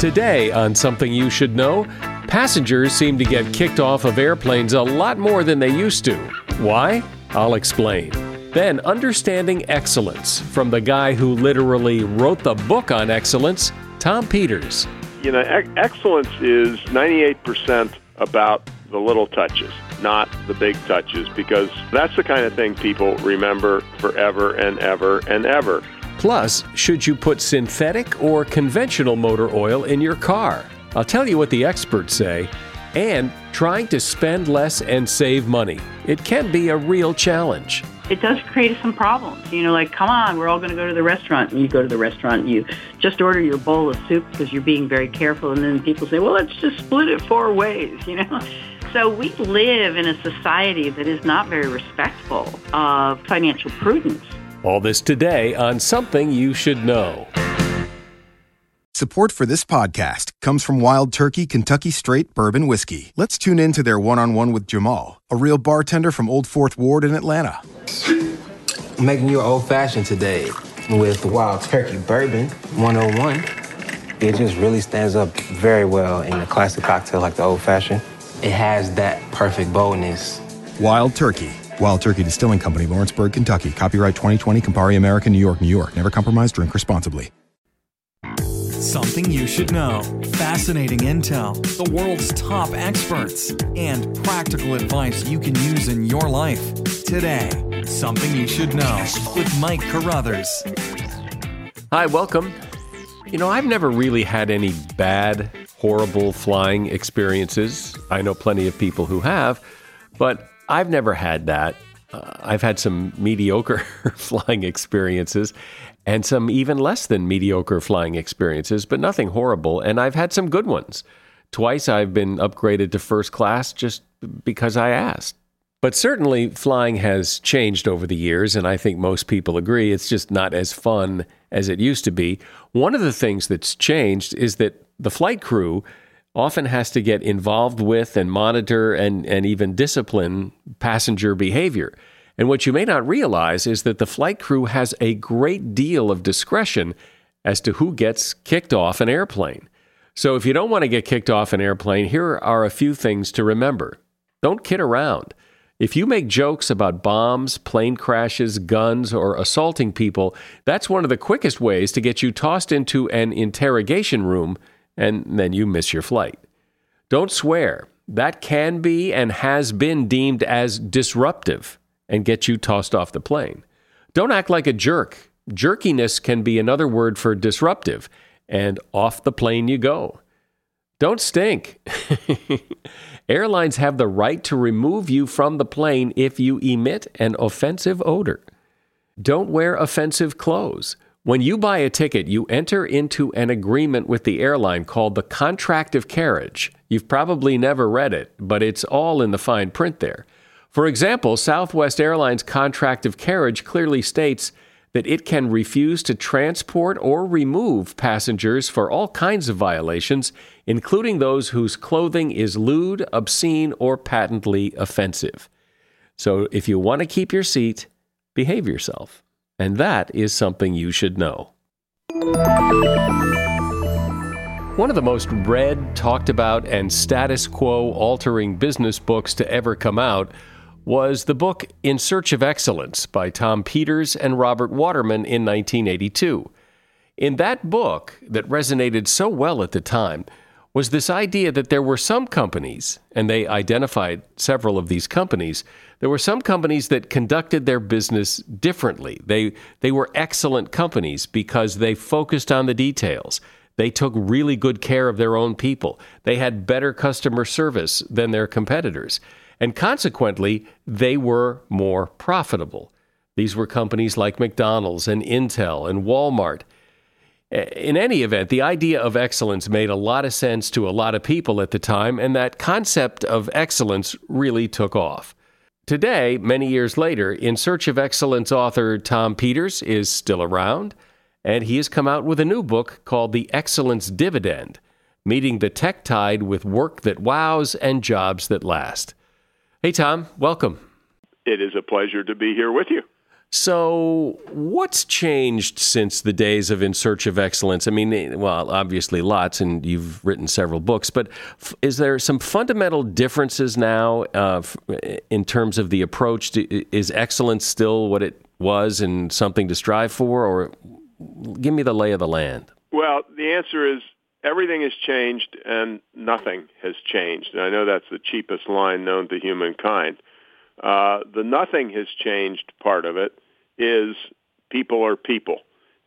Today, on Something You Should Know, passengers seem to get kicked off of airplanes a lot more than they used to. Why? I'll explain. Then, understanding excellence from the guy who literally wrote the book on excellence, Tom Peters. You know, ex- excellence is 98% about the little touches, not the big touches, because that's the kind of thing people remember forever and ever and ever. Plus, should you put synthetic or conventional motor oil in your car? I'll tell you what the experts say. And trying to spend less and save money. It can be a real challenge. It does create some problems. You know, like, come on, we're all going to go to the restaurant. And you go to the restaurant, and you just order your bowl of soup because you're being very careful. And then people say, well, let's just split it four ways, you know? So we live in a society that is not very respectful of financial prudence. All this today on Something You Should Know. Support for this podcast comes from Wild Turkey Kentucky Straight Bourbon Whiskey. Let's tune in to their one on one with Jamal, a real bartender from Old Fourth Ward in Atlanta. I'm making you an old fashioned today with Wild Turkey Bourbon 101. It just really stands up very well in a classic cocktail like the old fashioned. It has that perfect boldness. Wild Turkey Wild Turkey Distilling Company, Lawrenceburg, Kentucky. Copyright 2020, Campari American, New York, New York. Never compromise, drink responsibly. Something you should know. Fascinating intel, the world's top experts, and practical advice you can use in your life. Today, Something You Should Know with Mike Carruthers. Hi, welcome. You know, I've never really had any bad, horrible flying experiences. I know plenty of people who have, but I've never had that. Uh, I've had some mediocre flying experiences and some even less than mediocre flying experiences, but nothing horrible. And I've had some good ones. Twice I've been upgraded to first class just because I asked. But certainly flying has changed over the years, and I think most people agree it's just not as fun as it used to be. One of the things that's changed is that the flight crew often has to get involved with and monitor and, and even discipline passenger behavior. And what you may not realize is that the flight crew has a great deal of discretion as to who gets kicked off an airplane. So if you don't want to get kicked off an airplane, here are a few things to remember. Don't kid around. If you make jokes about bombs, plane crashes, guns, or assaulting people, that's one of the quickest ways to get you tossed into an interrogation room and then you miss your flight. Don't swear. That can be and has been deemed as disruptive and get you tossed off the plane. Don't act like a jerk. Jerkiness can be another word for disruptive, and off the plane you go. Don't stink. Airlines have the right to remove you from the plane if you emit an offensive odor. Don't wear offensive clothes. When you buy a ticket, you enter into an agreement with the airline called the contract of carriage. You've probably never read it, but it's all in the fine print there. For example, Southwest Airlines' contract of carriage clearly states that it can refuse to transport or remove passengers for all kinds of violations, including those whose clothing is lewd, obscene, or patently offensive. So if you want to keep your seat, behave yourself. And that is something you should know. One of the most read, talked about, and status quo altering business books to ever come out was the book In Search of Excellence by Tom Peters and Robert Waterman in 1982. In that book, that resonated so well at the time, was this idea that there were some companies, and they identified several of these companies, there were some companies that conducted their business differently. They, they were excellent companies because they focused on the details. They took really good care of their own people. They had better customer service than their competitors. And consequently, they were more profitable. These were companies like McDonald's and Intel and Walmart. In any event, the idea of excellence made a lot of sense to a lot of people at the time, and that concept of excellence really took off. Today, many years later, In Search of Excellence author Tom Peters is still around, and he has come out with a new book called The Excellence Dividend Meeting the Tech Tide with Work That Wows and Jobs That Last. Hey, Tom, welcome. It is a pleasure to be here with you. So, what's changed since the days of In Search of Excellence? I mean, well, obviously lots, and you've written several books, but f- is there some fundamental differences now uh, f- in terms of the approach? To, is excellence still what it was and something to strive for, or give me the lay of the land? Well, the answer is everything has changed and nothing has changed. And I know that's the cheapest line known to humankind. Uh, the nothing has changed part of it is people are people.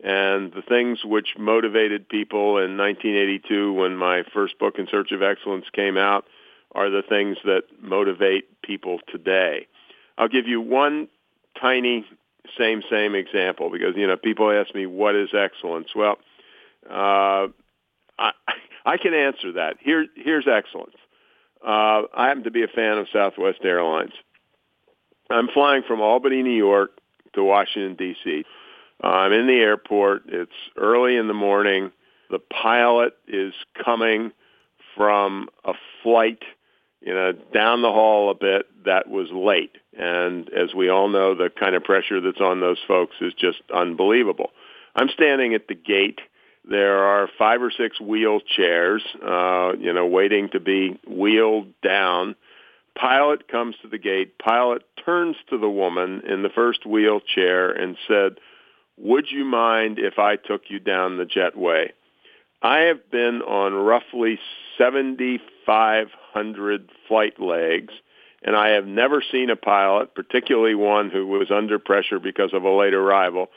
And the things which motivated people in 1982 when my first book, In Search of Excellence, came out are the things that motivate people today. I'll give you one tiny same, same example because, you know, people ask me, what is excellence? Well, uh, I, I can answer that. Here, here's excellence. Uh, I happen to be a fan of Southwest Airlines. I'm flying from Albany, New York to Washington, D.C. I'm in the airport. It's early in the morning. The pilot is coming from a flight, you know, down the hall a bit that was late. And as we all know, the kind of pressure that's on those folks is just unbelievable. I'm standing at the gate. There are five or six wheelchairs, uh, you know, waiting to be wheeled down Pilot comes to the gate. Pilot turns to the woman in the first wheelchair and said, would you mind if I took you down the jetway? I have been on roughly 7,500 flight legs, and I have never seen a pilot, particularly one who was under pressure because of a late arrival,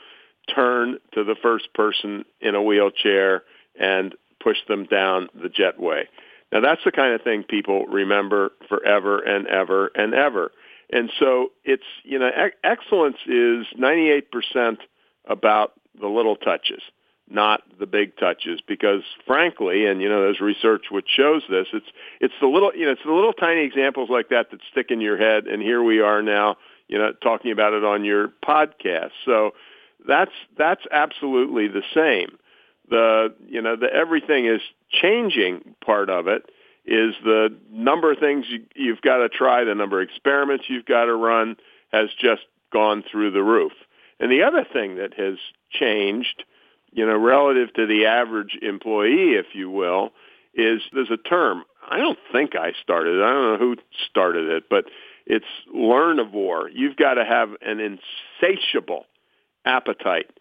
turn to the first person in a wheelchair and push them down the jetway. Now that's the kind of thing people remember forever and ever and ever. And so it's, you know, excellence is 98% about the little touches, not the big touches because frankly, and you know, there's research which shows this, it's, it's the little, you know, it's the little tiny examples like that that stick in your head. And here we are now, you know, talking about it on your podcast. So that's, that's absolutely the same the you know the everything is changing part of it is the number of things you, you've got to try, the number of experiments you've got to run has just gone through the roof. And the other thing that has changed, you know, relative to the average employee, if you will, is there's a term. I don't think I started it. I don't know who started it, but it's learnivore. You've got to have an insatiable appetite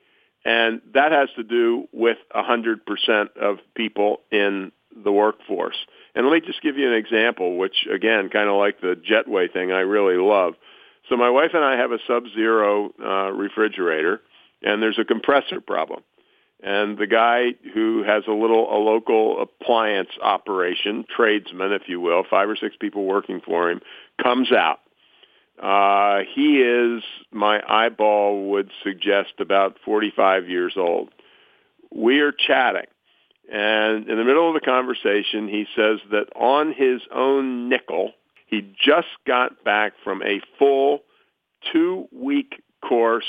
and that has to do with 100% of people in the workforce. And let me just give you an example, which again, kind of like the jetway thing, I really love. So my wife and I have a sub-zero uh, refrigerator, and there's a compressor problem. And the guy who has a little a local appliance operation, tradesman, if you will, five or six people working for him, comes out uh, he is, my eyeball would suggest, about 45 years old. We are chatting. And in the middle of the conversation, he says that on his own nickel, he just got back from a full two-week course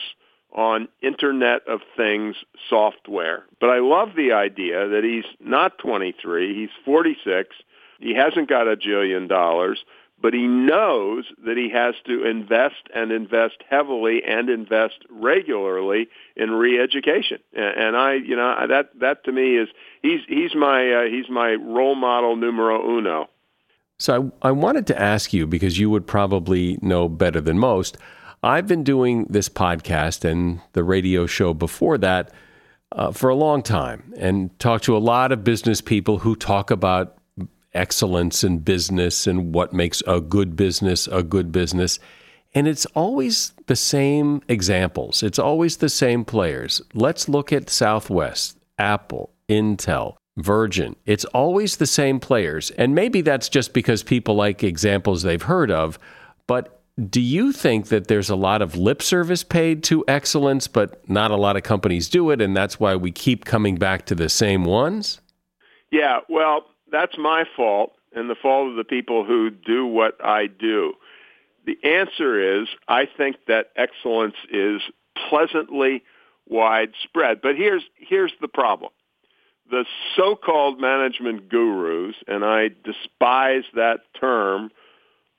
on Internet of Things software. But I love the idea that he's not 23, he's 46, he hasn't got a jillion dollars, but he knows that he has to invest and invest heavily and invest regularly in re-education. And, I, you know, that that to me is he's he's my uh, he's my role model numero uno. So I, I wanted to ask you because you would probably know better than most. I've been doing this podcast and the radio show before that uh, for a long time and talked to a lot of business people who talk about excellence in business and what makes a good business a good business. And it's always the same examples, it's always the same players. Let's look at Southwest, Apple, Intel, Virgin. It's always the same players. And maybe that's just because people like examples they've heard of. But do you think that there's a lot of lip service paid to excellence, but not a lot of companies do it? And that's why we keep coming back to the same ones? Yeah, well, that's my fault and the fault of the people who do what I do. The answer is I think that excellence is pleasantly widespread. But here's here's the problem. The so-called management gurus, and I despise that term,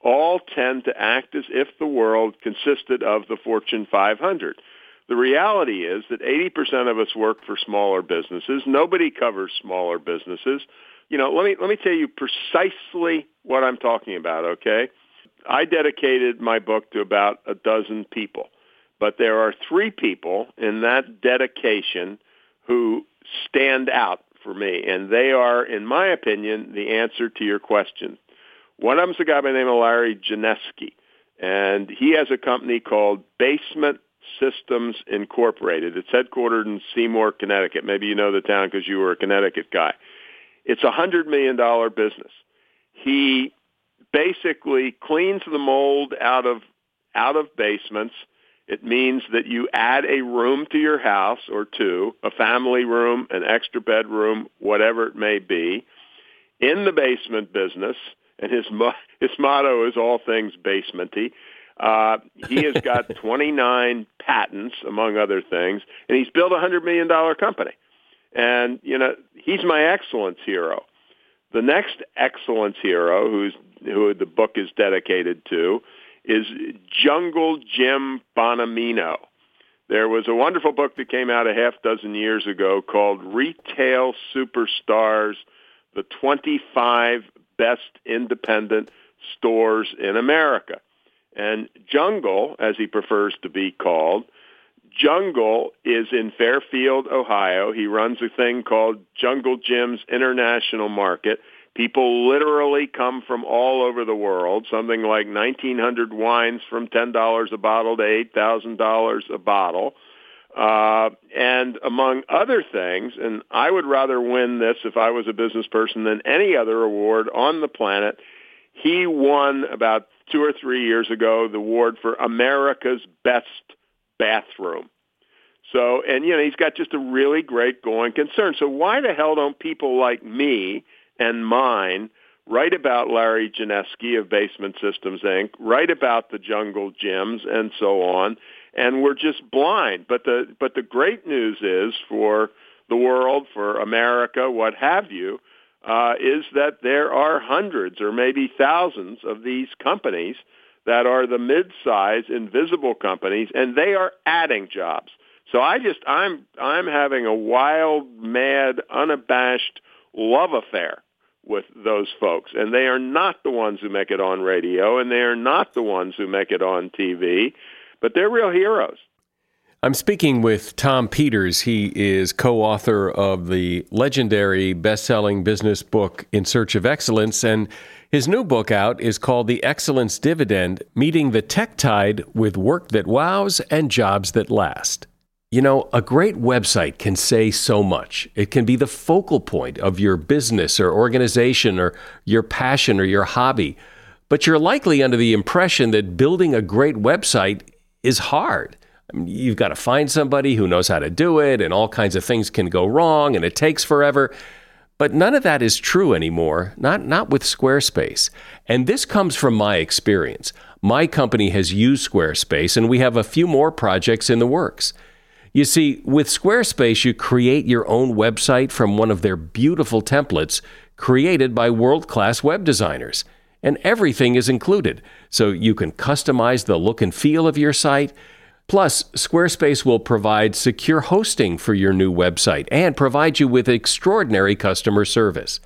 all tend to act as if the world consisted of the Fortune 500. The reality is that 80% of us work for smaller businesses. Nobody covers smaller businesses. You know, let me let me tell you precisely what I'm talking about, okay? I dedicated my book to about a dozen people, but there are three people in that dedication who stand out for me, and they are, in my opinion, the answer to your question. One of them's a guy by the name of Larry Janesky, and he has a company called Basement Systems Incorporated. It's headquartered in Seymour, Connecticut. Maybe you know the town because you were a Connecticut guy. It's a hundred million dollar business. He basically cleans the mold out of out of basements. It means that you add a room to your house or two, a family room, an extra bedroom, whatever it may be, in the basement business. And his his motto is all things basementy. Uh, he has got 29 patents, among other things, and he's built a hundred million dollar company. And you know, he's my excellence hero. The next excellence hero, who's who the book is dedicated to, is Jungle Jim Bonaminio. There was a wonderful book that came out a half dozen years ago called Retail Superstars: The 25 Best Independent Stores in America. And Jungle, as he prefers to be called, Jungle is in Fairfield, Ohio. He runs a thing called Jungle Jim's International Market. People literally come from all over the world, something like 1,900 wines from $10 a bottle to $8,000 a bottle. Uh, and among other things, and I would rather win this if I was a business person than any other award on the planet, he won about two or three years ago the award for America's Best Bathroom. So, and you know, he's got just a really great going concern. So why the hell don't people like me and mine write about Larry Janesky of Basement Systems Inc., write about the Jungle Jims and so on, and we're just blind. But the but the great news is for the world, for America, what have you, uh, is that there are hundreds or maybe thousands of these companies that are the mid-size invisible companies, and they are adding jobs. So I just I'm I'm having a wild, mad, unabashed love affair with those folks. And they are not the ones who make it on radio, and they are not the ones who make it on TV, but they're real heroes. I'm speaking with Tom Peters. He is co author of the legendary best selling business book, In Search of Excellence. And his new book out is called The Excellence Dividend Meeting the Tech Tide with Work That Wows and Jobs That Last. You know, a great website can say so much. It can be the focal point of your business or organization or your passion or your hobby. But you're likely under the impression that building a great website is hard. You've got to find somebody who knows how to do it, and all kinds of things can go wrong, and it takes forever. But none of that is true anymore, not, not with Squarespace. And this comes from my experience. My company has used Squarespace, and we have a few more projects in the works. You see, with Squarespace, you create your own website from one of their beautiful templates created by world class web designers. And everything is included, so you can customize the look and feel of your site. Plus, Squarespace will provide secure hosting for your new website and provide you with extraordinary customer service.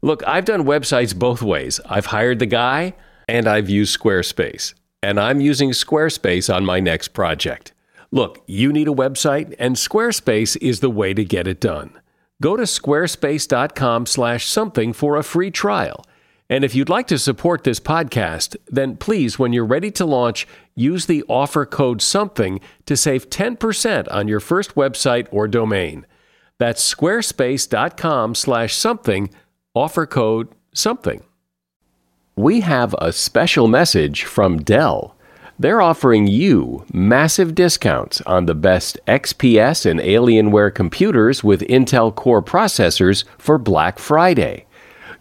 Look, I've done websites both ways. I've hired the guy and I've used Squarespace. And I'm using Squarespace on my next project. Look, you need a website, and Squarespace is the way to get it done. Go to squarespace.com/something for a free trial. And if you'd like to support this podcast, then please, when you're ready to launch, use the offer code SOMETHING to save 10% on your first website or domain. That's squarespace.com slash something, offer code SOMETHING. We have a special message from Dell. They're offering you massive discounts on the best XPS and Alienware computers with Intel Core processors for Black Friday.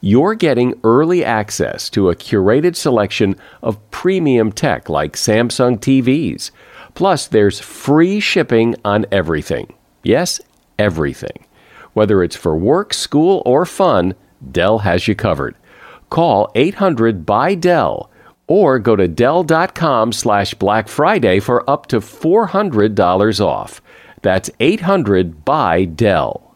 You're getting early access to a curated selection of premium tech like Samsung TVs. Plus, there's free shipping on everything. Yes, everything. Whether it's for work, school, or fun, Dell has you covered. Call 800 by Dell or go to Dell.com slash Black Friday for up to $400 off. That's 800 by Dell.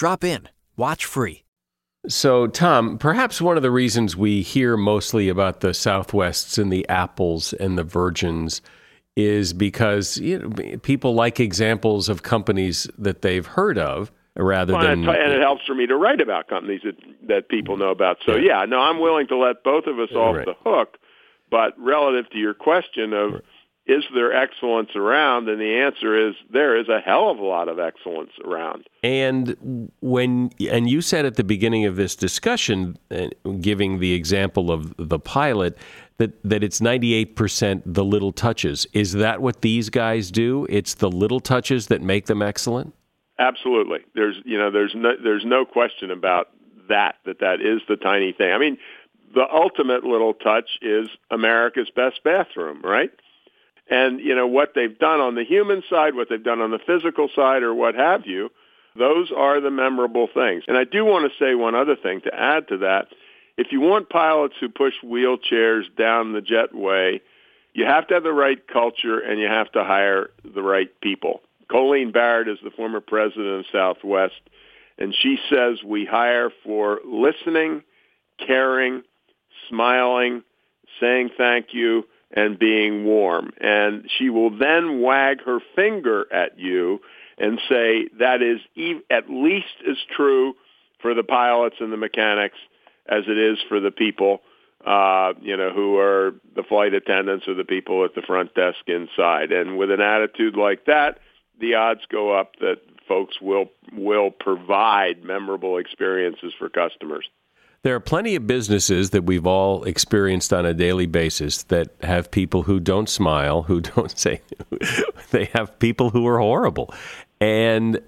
Drop in. Watch free. So, Tom, perhaps one of the reasons we hear mostly about the Southwests and the Apples and the Virgins is because you know, people like examples of companies that they've heard of rather well, than and, it, helps for me to write about companies that that people know about. So yeah, no, I'm willing to let both of us off Right. the hook. But relative to your question of is there excellence around, and the answer is there is a hell of a lot of excellence around. And when and you said at the beginning of this discussion, uh, giving the example of the pilot, that that it's ninety eight percent the little touches. Is that what these guys do? It's the little touches that make them excellent. Absolutely. There's you know there's no there's no question about that that that is the tiny thing. I mean, the ultimate little touch is America's best bathroom, right? And you know what they've done on the human side, what they've done on the physical side or what have you, those are the memorable things. And I do want to say one other thing to add to that. If you want pilots who push wheelchairs down the jetway, you have to have the right culture and you have to hire the right people. Colleen Barrett is the former president of Southwest, and she says we hire for listening, caring, smiling, saying thank you, and being warm. And she will then wag her finger at you and say that is at least as true for the pilots and the mechanics as it is for the people, uh, you know, who are the flight attendants or the people at the front desk inside. And with an attitude like that, the odds go up that folks will will provide memorable experiences for customers. There are plenty of businesses that we've all experienced on a daily basis that have people who don't smile, who don't say, they have people who are horrible. And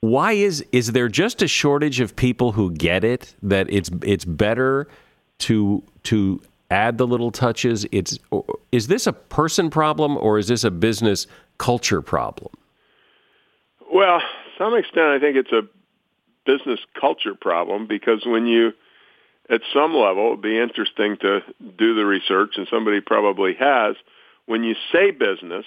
why is is there just a shortage of people who get it that it's it's better to to add the little touches? It's is this a person problem or is this a business culture problem? Well, some extent, I think it's a business culture problem because when you, at some level, it'd be interesting to do the research, and somebody probably has. When you say business,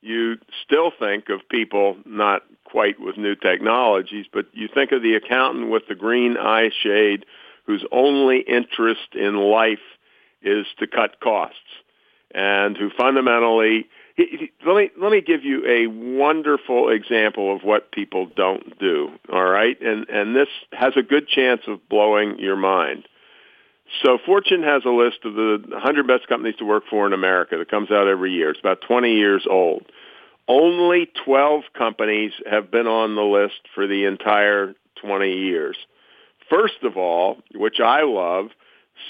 you still think of people not quite with new technologies, but you think of the accountant with the green eye shade whose only interest in life is to cut costs and who fundamentally let me let me give you a wonderful example of what people don't do all right and and this has a good chance of blowing your mind so fortune has a list of the 100 best companies to work for in america that comes out every year it's about 20 years old only 12 companies have been on the list for the entire 20 years first of all which i love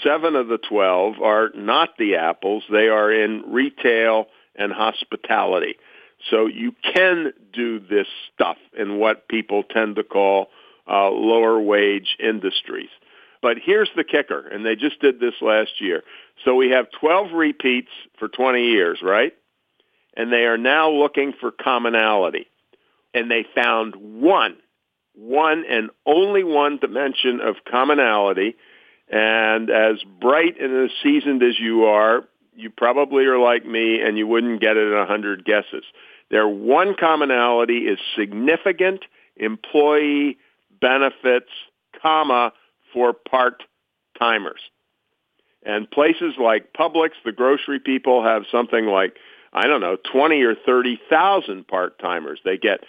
seven of the 12 are not the apples they are in retail and hospitality. So you can do this stuff in what people tend to call uh, lower wage industries. But here's the kicker, and they just did this last year. So we have 12 repeats for 20 years, right? And they are now looking for commonality. And they found one, one and only one dimension of commonality. And as bright and as seasoned as you are, you probably are like me and you wouldn't get it in a hundred guesses. Their one commonality is significant employee benefits, comma, for part-timers. And places like Publix, the grocery people have something like, I don't know, 20 or 30,000 part-timers. They get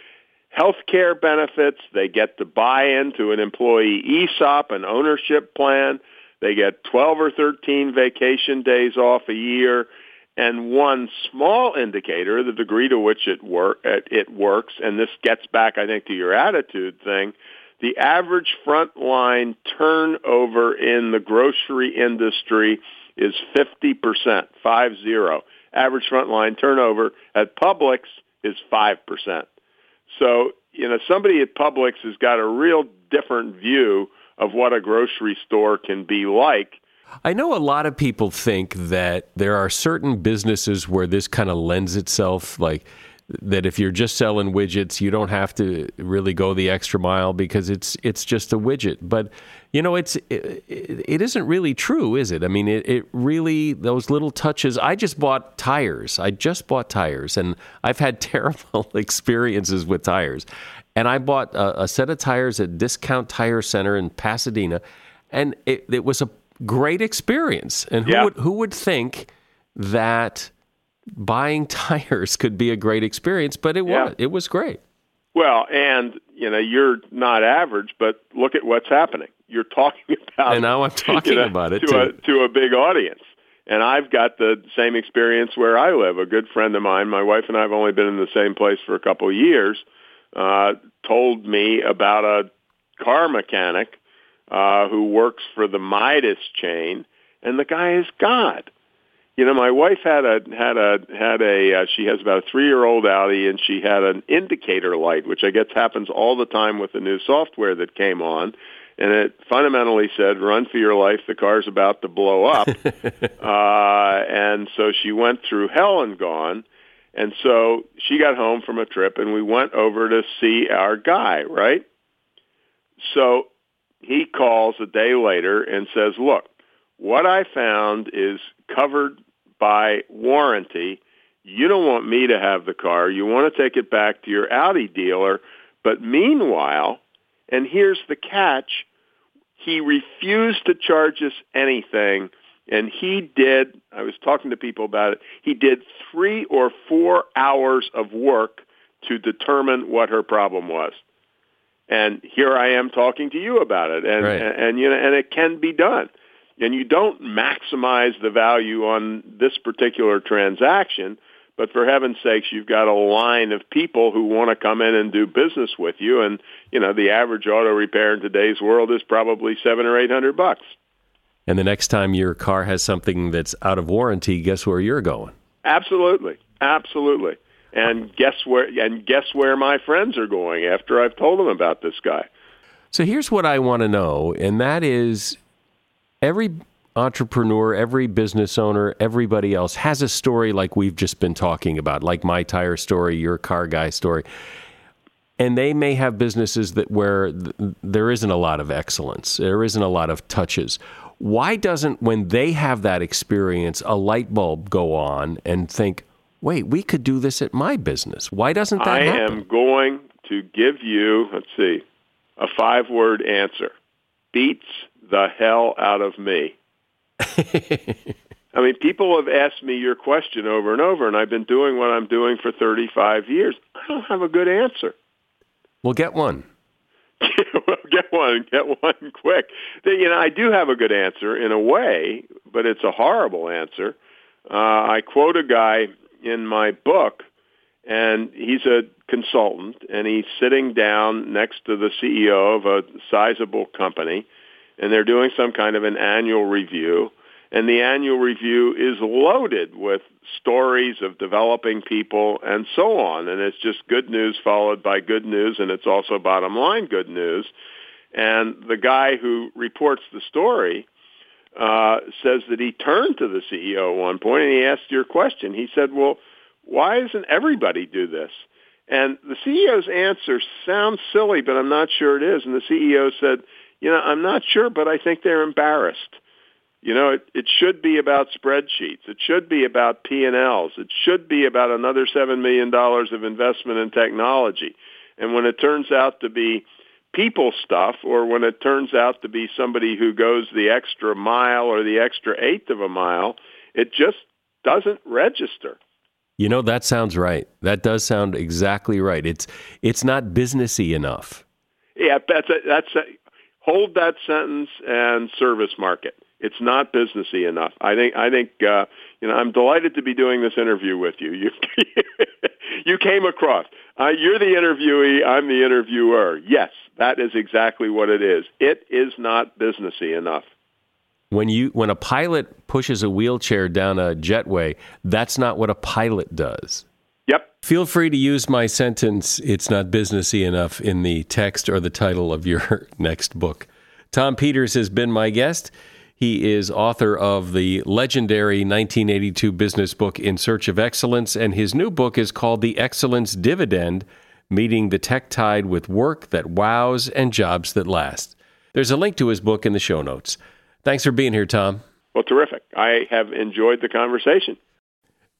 health care benefits. They get to buy into an employee ESOP, an ownership plan. They get 12 or 13 vacation days off a year. And one small indicator, the degree to which it, work, it works, and this gets back, I think, to your attitude thing, the average frontline turnover in the grocery industry is 50%, five zero. Average frontline turnover at Publix is 5%. So, you know, somebody at Publix has got a real different view of what a grocery store can be like. I know a lot of people think that there are certain businesses where this kind of lends itself, like that if you're just selling widgets, you don't have to really go the extra mile because it's it's just a widget. But you know, it's it, it isn't really true, is it? I mean, it, it really those little touches. I just bought tires. I just bought tires, and I've had terrible experiences with tires. And I bought a, a set of tires at Discount Tire Center in Pasadena, and it, it was a great experience. And who Yeah. would who would think that buying tires could be a great experience? But it Yeah. was. It was great. Well, and you know, you're not average, but look at what's happening. You're talking about And now I'm talking you know, about it, to too. a to a big audience. And I've got the same experience where I live. A good friend of mine, my wife and I have only been in the same place for a couple of years, uh, told me about a car mechanic uh, who works for the Midas chain, and the guy is God. You know, my wife had a had a had a uh, she has about a three year old Audi, and she had an indicator light, which I guess happens all the time with the new software that came on, and it fundamentally said, "Run for your life, the car's about to blow up." uh, and so she went through hell and gone, and so she got home from a trip, and we went over to see our guy, right? So he calls a day later and says, "Look, what I found is covered by warranty. You don't want me to have the car. You want to take it back to your Audi dealer. But meanwhile, and here's the catch, he refused to charge us anything. And he did, I was talking to people about it, he did three or four hours of work to determine what her problem was. And here I am talking to you about it. And, Right. and, and you know, and it can be done and you don't maximize the value on this particular transaction, but for heaven's sakes, you've got a line of people who want to come in and do business with you, and you know the average auto repair in today's world is probably seven or eight hundred bucks. And the next time your car has something that's out of warranty, guess where you're going? Absolutely, absolutely. And guess where? And guess where my friends are going after I've told them about this guy. So here's what I want to know, and that is every entrepreneur, every business owner, everybody else has a story like we've just been talking about, like my tire story, your car guy story. And they may have businesses that where th- there isn't a lot of excellence, there isn't a lot of touches. Why doesn't when they have that experience a light bulb go on and think, "Wait, we could do this at my business." Why doesn't that I happen? am going to give you, let's see, a five-word answer. Beats the hell out of me. I mean, people have asked me your question over and over, and I've been doing what I'm doing for 35 years. I don't have a good answer. Well, get one. well, get one, get one quick. You know, I do have a good answer in a way, but it's a horrible answer. Uh, I quote a guy in my book, and he's a consultant, and he's sitting down next to the CEO of a sizable company, and they're doing some kind of an annual review. And the annual review is loaded with stories of developing people and so on. And it's just good news followed by good news, and it's also bottom line good news. And the guy who reports the story uh, says that he turned to the CEO at one point and he asked your question. He said, well, why doesn't everybody do this? And the CEO's answer sounds silly, but I'm not sure it is. And the CEO said, you know, I'm not sure, but I think they're embarrassed. You know, it, it should be about spreadsheets. It should be about P&Ls. It should be about another $7 million of investment in technology. And when it turns out to be people stuff or when it turns out to be somebody who goes the extra mile or the extra eighth of a mile, it just doesn't register. You know that sounds right. That does sound exactly right. It's it's not businessy enough. Yeah, that's a, that's a, hold that sentence and service market. It's not businessy enough. I think I think uh, you know I'm delighted to be doing this interview with you. You you came across. Uh, you're the interviewee. I'm the interviewer. Yes, that is exactly what it is. It is not businessy enough. When you when a pilot pushes a wheelchair down a jetway, that's not what a pilot does. Feel free to use my sentence, it's not businessy enough, in the text or the title of your next book. Tom Peters has been my guest. He is author of the legendary 1982 business book In Search of Excellence, and his new book is called The Excellence Dividend Meeting the Tech Tide with Work That Wows and Jobs That Last. There's a link to his book in the show notes. Thanks for being here, Tom. Well, terrific. I have enjoyed the conversation.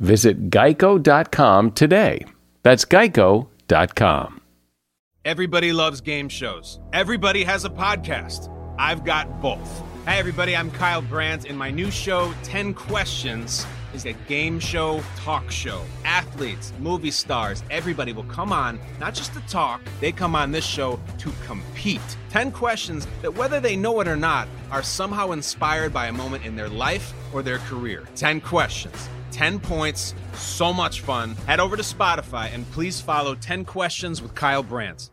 Visit geico.com today. That's geico.com. Everybody loves game shows. Everybody has a podcast. I've got both. Hey, everybody, I'm Kyle Brandt, and my new show, 10 Questions, is a game show talk show. Athletes, movie stars, everybody will come on, not just to talk, they come on this show to compete. 10 questions that, whether they know it or not, are somehow inspired by a moment in their life or their career. 10 questions. 10 points, so much fun. Head over to Spotify and please follow 10 Questions with Kyle Brandt.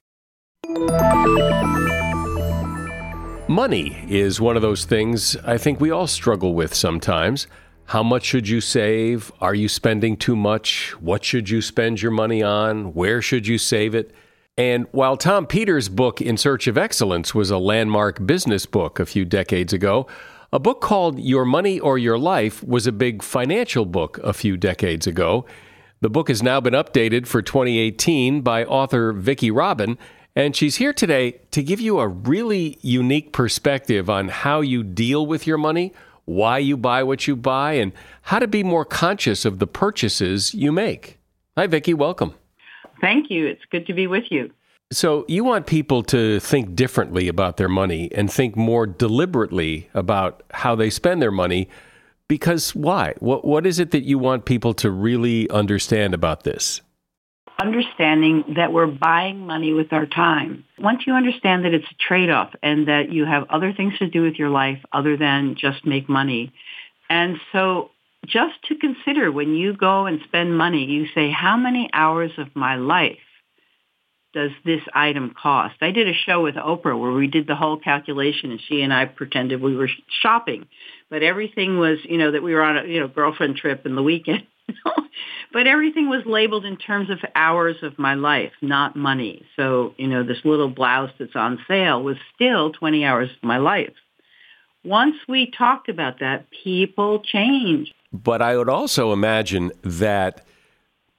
Money is one of those things I think we all struggle with sometimes. How much should you save? Are you spending too much? What should you spend your money on? Where should you save it? And while Tom Peters' book, In Search of Excellence, was a landmark business book a few decades ago, a book called Your Money or Your Life was a big financial book a few decades ago. The book has now been updated for 2018 by author Vicki Robin, and she's here today to give you a really unique perspective on how you deal with your money, why you buy what you buy, and how to be more conscious of the purchases you make. Hi, Vicki. Welcome. Thank you. It's good to be with you. So, you want people to think differently about their money and think more deliberately about how they spend their money because why? What, what is it that you want people to really understand about this? understanding that we're buying money with our time. Once you understand that it's a trade-off and that you have other things to do with your life other than just make money. And so just to consider when you go and spend money, you say, how many hours of my life does this item cost? I did a show with Oprah where we did the whole calculation and she and I pretended we were shopping, but everything was, you know, that we were on a, you know, girlfriend trip in the weekend. but everything was labeled in terms of hours of my life, not money. So, you know, this little blouse that's on sale was still 20 hours of my life. Once we talked about that, people change. But I would also imagine that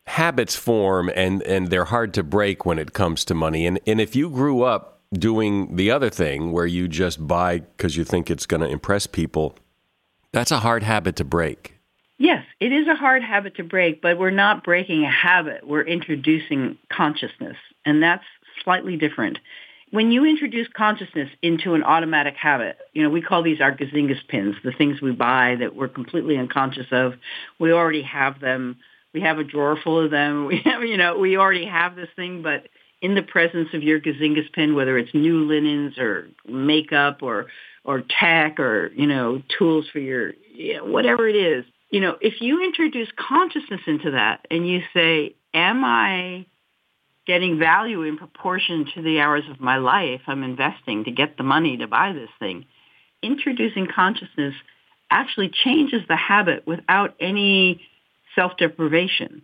habits form and, and they're hard to break when it comes to money. And, and if you grew up doing the other thing where you just buy because you think it's going to impress people, that's a hard habit to break. Yes, it is a hard habit to break, but we're not breaking a habit. We're introducing consciousness, and that's slightly different. When you introduce consciousness into an automatic habit, you know, we call these our gazingus pins, the things we buy that we're completely unconscious of. We already have them. We have a drawer full of them. We have, you know, we already have this thing, but in the presence of your gazingus pin, whether it's new linens or makeup or or tech or you know tools for your you know, whatever it is, you know, if you introduce consciousness into that and you say, am I getting value in proportion to the hours of my life I'm investing to get the money to buy this thing, introducing consciousness actually changes the habit without any self-deprivation.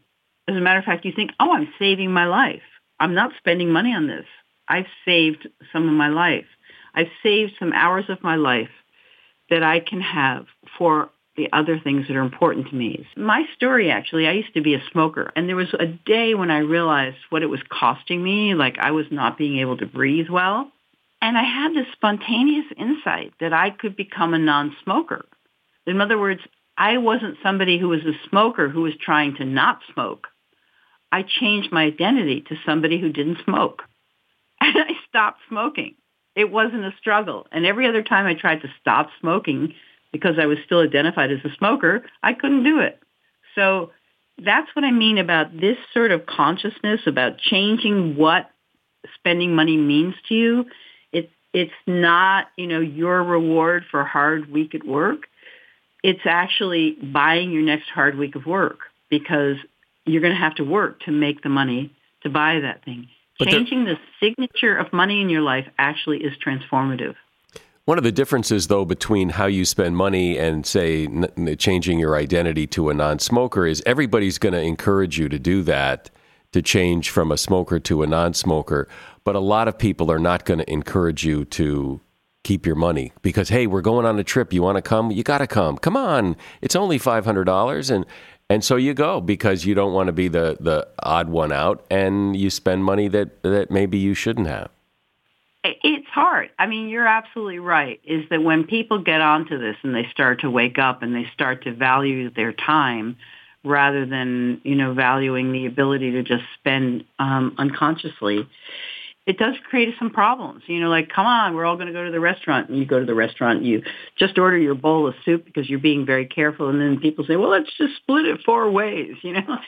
As a matter of fact, you think, oh, I'm saving my life. I'm not spending money on this. I've saved some of my life. I've saved some hours of my life that I can have for the other things that are important to me. My story, actually, I used to be a smoker. And there was a day when I realized what it was costing me, like I was not being able to breathe well. And I had this spontaneous insight that I could become a non-smoker. In other words, I wasn't somebody who was a smoker who was trying to not smoke. I changed my identity to somebody who didn't smoke. And I stopped smoking. It wasn't a struggle. And every other time I tried to stop smoking because I was still identified as a smoker, I couldn't do it. So that's what I mean about this sort of consciousness about changing what spending money means to you. It, it's not, you know, your reward for hard week at work. It's actually buying your next hard week of work because you're going to have to work to make the money to buy that thing. But Changing the signature of money in your life actually is transformative. One of the differences, though, between how you spend money and, say, n- changing your identity to a non smoker is everybody's going to encourage you to do that, to change from a smoker to a non smoker. But a lot of people are not going to encourage you to keep your money because, hey, we're going on a trip. You want to come? You got to come. Come on. It's only $500. And, and so you go because you don't want to be the, the odd one out and you spend money that, that maybe you shouldn't have. It's hard. I mean, you're absolutely right. Is that when people get onto this and they start to wake up and they start to value their time rather than, you know, valuing the ability to just spend um, unconsciously, it does create some problems. You know, like, come on, we're all going to go to the restaurant. And you go to the restaurant, you just order your bowl of soup because you're being very careful. And then people say, well, let's just split it four ways, you know?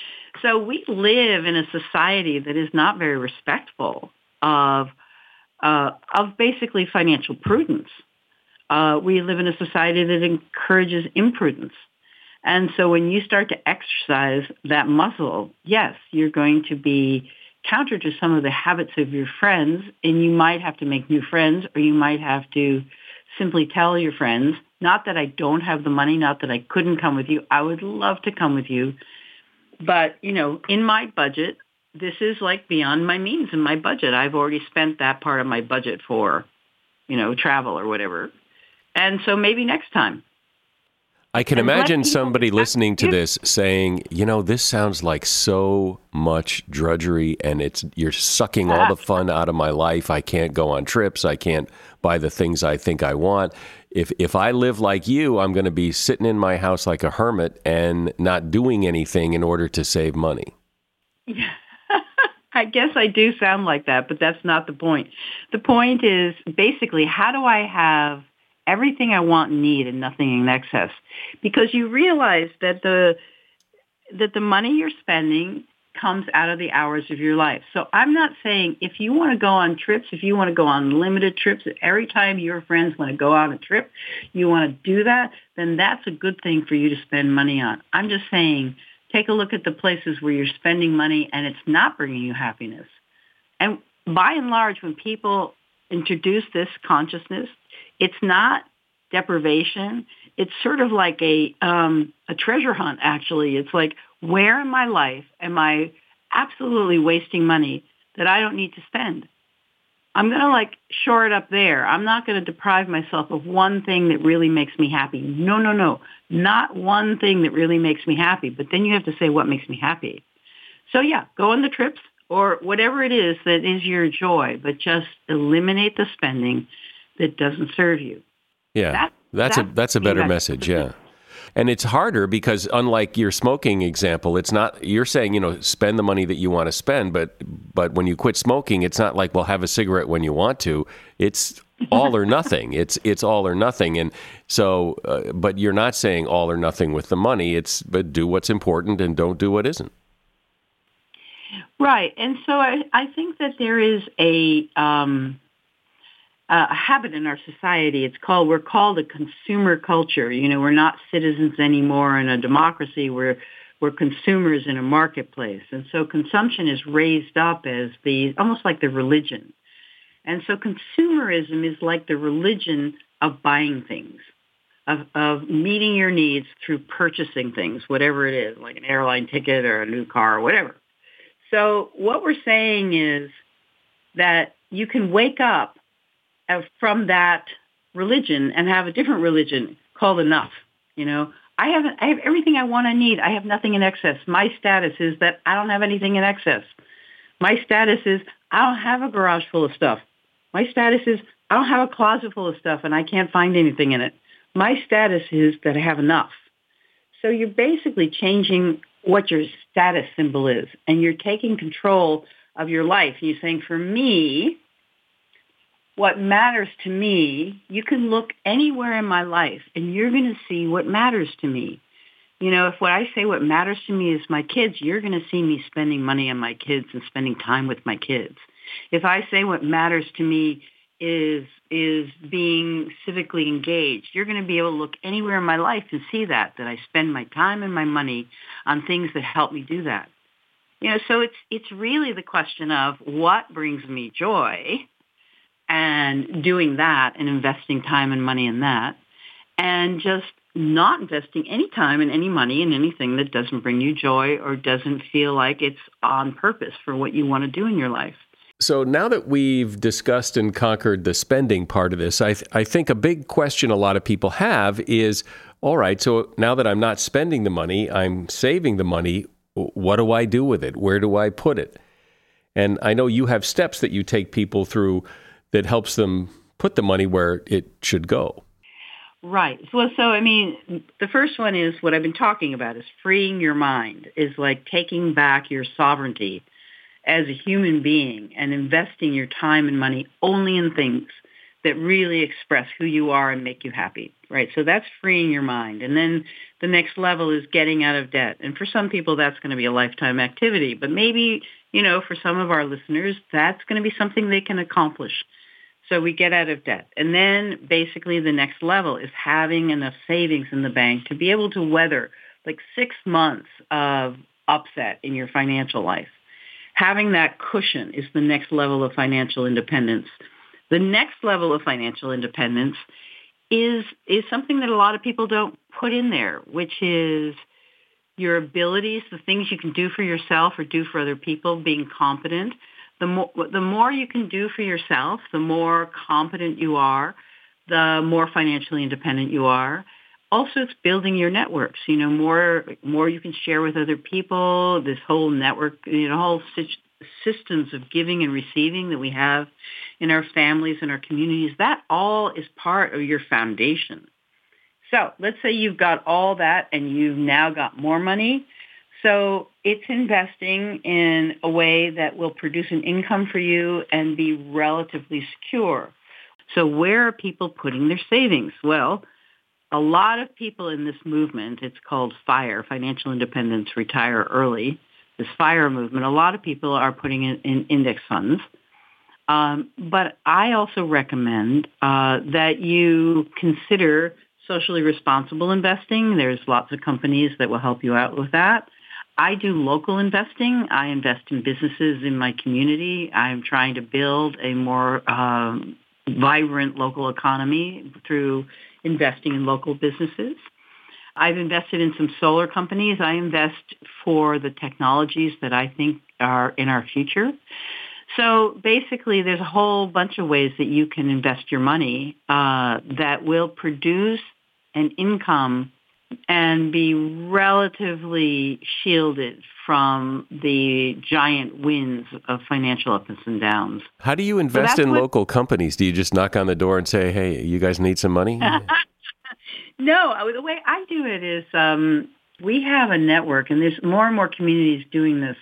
So we live in a society that is not very respectful of uh, of basically financial prudence. Uh, we live in a society that encourages imprudence. And so when you start to exercise that muscle, yes, you're going to be counter to some of the habits of your friends and you might have to make new friends or you might have to simply tell your friends, not that I don't have the money, not that I couldn't come with you. I would love to come with you. But, you know, in my budget, this is like beyond my means and my budget. I've already spent that part of my budget for, you know, travel or whatever. And so maybe next time. I can and imagine somebody listening to this saying, "You know, this sounds like so much drudgery and it's you're sucking all the fun out of my life. I can't go on trips, I can't buy the things I think I want. If if I live like you, I'm going to be sitting in my house like a hermit and not doing anything in order to save money." Yeah. I guess I do sound like that, but that's not the point. The point is basically how do I have everything I want and need and nothing in excess? Because you realize that the that the money you're spending comes out of the hours of your life. So I'm not saying if you want to go on trips, if you want to go on limited trips, every time your friends want to go on a trip, you want to do that, then that's a good thing for you to spend money on. I'm just saying take a look at the places where you're spending money and it's not bringing you happiness. And by and large, when people introduce this consciousness, it's not deprivation. It's sort of like a um, a treasure hunt. Actually, it's like where in my life am I absolutely wasting money that I don't need to spend? I'm going to like shore it up there. I'm not going to deprive myself of one thing that really makes me happy. No, no, no. Not one thing that really makes me happy. But then you have to say what makes me happy. So yeah, go on the trips or whatever it is that is your joy, but just eliminate the spending that doesn't serve you. Yeah. That, that's, that's a that's a better message, yeah. And it's harder because unlike your smoking example, it's not you're saying, you know, spend the money that you want to spend, but but when you quit smoking, it's not like well have a cigarette when you want to. It's all or nothing. It's it's all or nothing. And so uh, but you're not saying all or nothing with the money. It's but do what's important and don't do what isn't. Right. And so I I think that there is a um Uh, a habit in our society. It's called we're called a consumer culture. You know, we're not citizens anymore in a democracy. We're we're consumers in a marketplace, and so consumption is raised up as the almost like the religion. And so consumerism is like the religion of buying things, of, of meeting your needs through purchasing things, whatever it is, like an airline ticket or a new car or whatever. So what we're saying is that you can wake up from that religion and have a different religion called enough. You know, I have I have everything I want and need. I have nothing in excess. My status is that I don't have anything in excess. My status is I don't have a garage full of stuff. My status is I don't have a closet full of stuff and I can't find anything in it. My status is that I have enough. So you're basically changing what your status symbol is. And you're taking control of your life. And you're saying, for me, what matters to me, you can look anywhere in my life and you're going to see what matters to me. You know, if what I say what matters to me is my kids, you're going to see me spending money on my kids and spending time with my kids. If I say what matters to me is is being civically engaged, you're going to be able to look anywhere in my life and see that that I spend my time and my money on things that help me do that. You know, so it's it's really the question of what brings me joy and doing that and investing time and money in that and just not investing any time and any money in anything that doesn't bring you joy or doesn't feel like it's on purpose for what you want to do in your life. So now that we've discussed and conquered the spending part of this, I, th- I think a big question a lot of people have is all right, so now that I'm not spending the money, I'm saving the money. What do I do with it? Where do I put it? And I know you have steps that you take people through that helps them put the money where it should go. Right. Well, so I mean, the first one is what I've been talking about is freeing your mind, is like taking back your sovereignty as a human being and investing your time and money only in things that really express who you are and make you happy, right? So that's freeing your mind. And then the next level is getting out of debt. And for some people, that's going to be a lifetime activity. But maybe, you know, for some of our listeners, that's going to be something they can accomplish so we get out of debt. And then basically the next level is having enough savings in the bank to be able to weather like six months of upset in your financial life. Having that cushion is the next level of financial independence. The next level of financial independence is is something that a lot of people don't put in there, which is your abilities, the things you can do for yourself or do for other people, being competent, the more the more you can do for yourself, the more competent you are, the more financially independent you are. Also, it's building your networks. You know, more more you can share with other people. This whole network, you know, whole systems of giving and receiving that we have in our families and our communities. That all is part of your foundation. So let's say you've got all that and you've now got more money. So it's investing in a way that will produce an income for you and be relatively secure. So where are people putting their savings? Well, a lot of people in this movement, it's called FIRE, Financial Independence Retire Early, this FIRE movement, a lot of people are putting it in index funds. Um, but I also recommend uh, that you consider socially responsible investing. There's lots of companies that will help you out with that. I do local investing. I invest in businesses in my community. I'm trying to build a more um, vibrant local economy through investing in local businesses. I've invested in some solar companies. I invest for the technologies that I think are in our future. So basically, there's a whole bunch of ways that you can invest your money uh, that will produce an income and be relatively shielded from the giant winds of financial ups and downs. How do you invest so in what, local companies? Do you just knock on the door and say, "Hey, you guys need some money"? no, the way I do it is um, we have a network, and there's more and more communities doing this.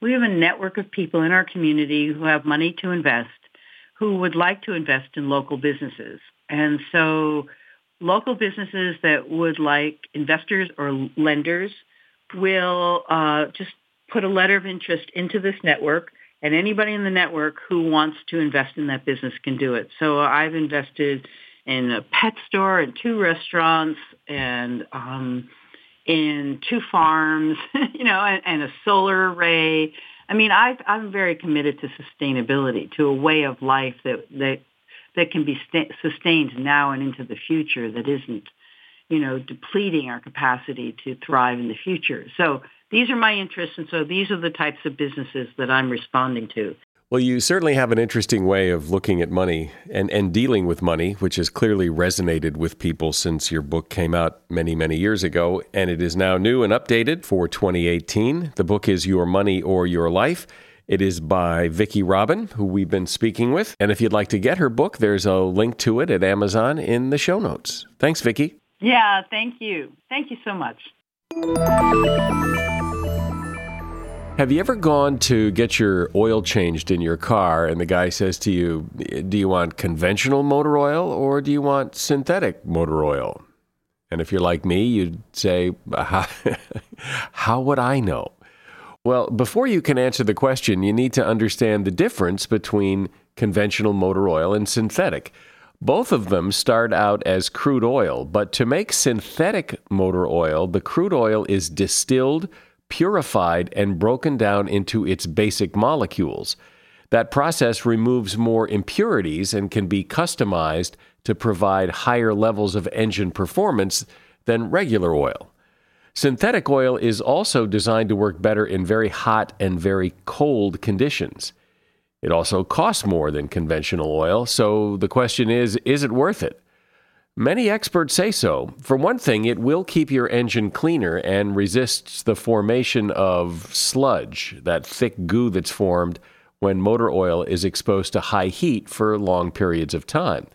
We have a network of people in our community who have money to invest, who would like to invest in local businesses, and so local businesses that would like investors or lenders will uh, just put a letter of interest into this network and anybody in the network who wants to invest in that business can do it. So I've invested in a pet store and two restaurants and um, in two farms, you know, and, and a solar array. I mean, i am very committed to sustainability, to a way of life that, that that can be st- sustained now and into the future that isn't, you know, depleting our capacity to thrive in the future. So these are my interests, and so these are the types of businesses that I'm responding to. Well, you certainly have an interesting way of looking at money and, and dealing with money, which has clearly resonated with people since your book came out many, many years ago. And it is now new and updated for 2018. The book is Your Money or Your Life. It is by Vicki Robin, who we've been speaking with. And if you'd like to get her book, there's a link to it at Amazon in the show notes. Thanks, Vicki. Yeah, thank you. Thank you so much. Have you ever gone to get your oil changed in your car and the guy says to you, Do you want conventional motor oil or do you want synthetic motor oil? And if you're like me, you'd say, How would I know? Well, before you can answer the question, you need to understand the difference between conventional motor oil and synthetic. Both of them start out as crude oil, but to make synthetic motor oil, the crude oil is distilled, purified, and broken down into its basic molecules. That process removes more impurities and can be customized to provide higher levels of engine performance than regular oil. Synthetic oil is also designed to work better in very hot and very cold conditions. It also costs more than conventional oil, so the question is is it worth it? Many experts say so. For one thing, it will keep your engine cleaner and resists the formation of sludge, that thick goo that's formed when motor oil is exposed to high heat for long periods of time.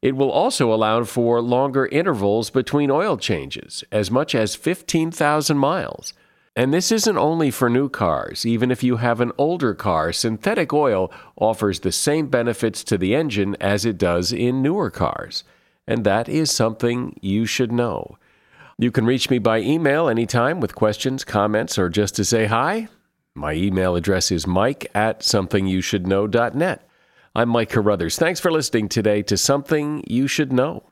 It will also allow for longer intervals between oil changes, as much as 15,000 miles. And this isn't only for new cars. Even if you have an older car, synthetic oil offers the same benefits to the engine as it does in newer cars. And that is something you should know. You can reach me by email anytime with questions, comments, or just to say hi. My email address is mike at somethingyoushouldknow.net. I'm Mike Carruthers. Thanks for listening today to Something You Should Know.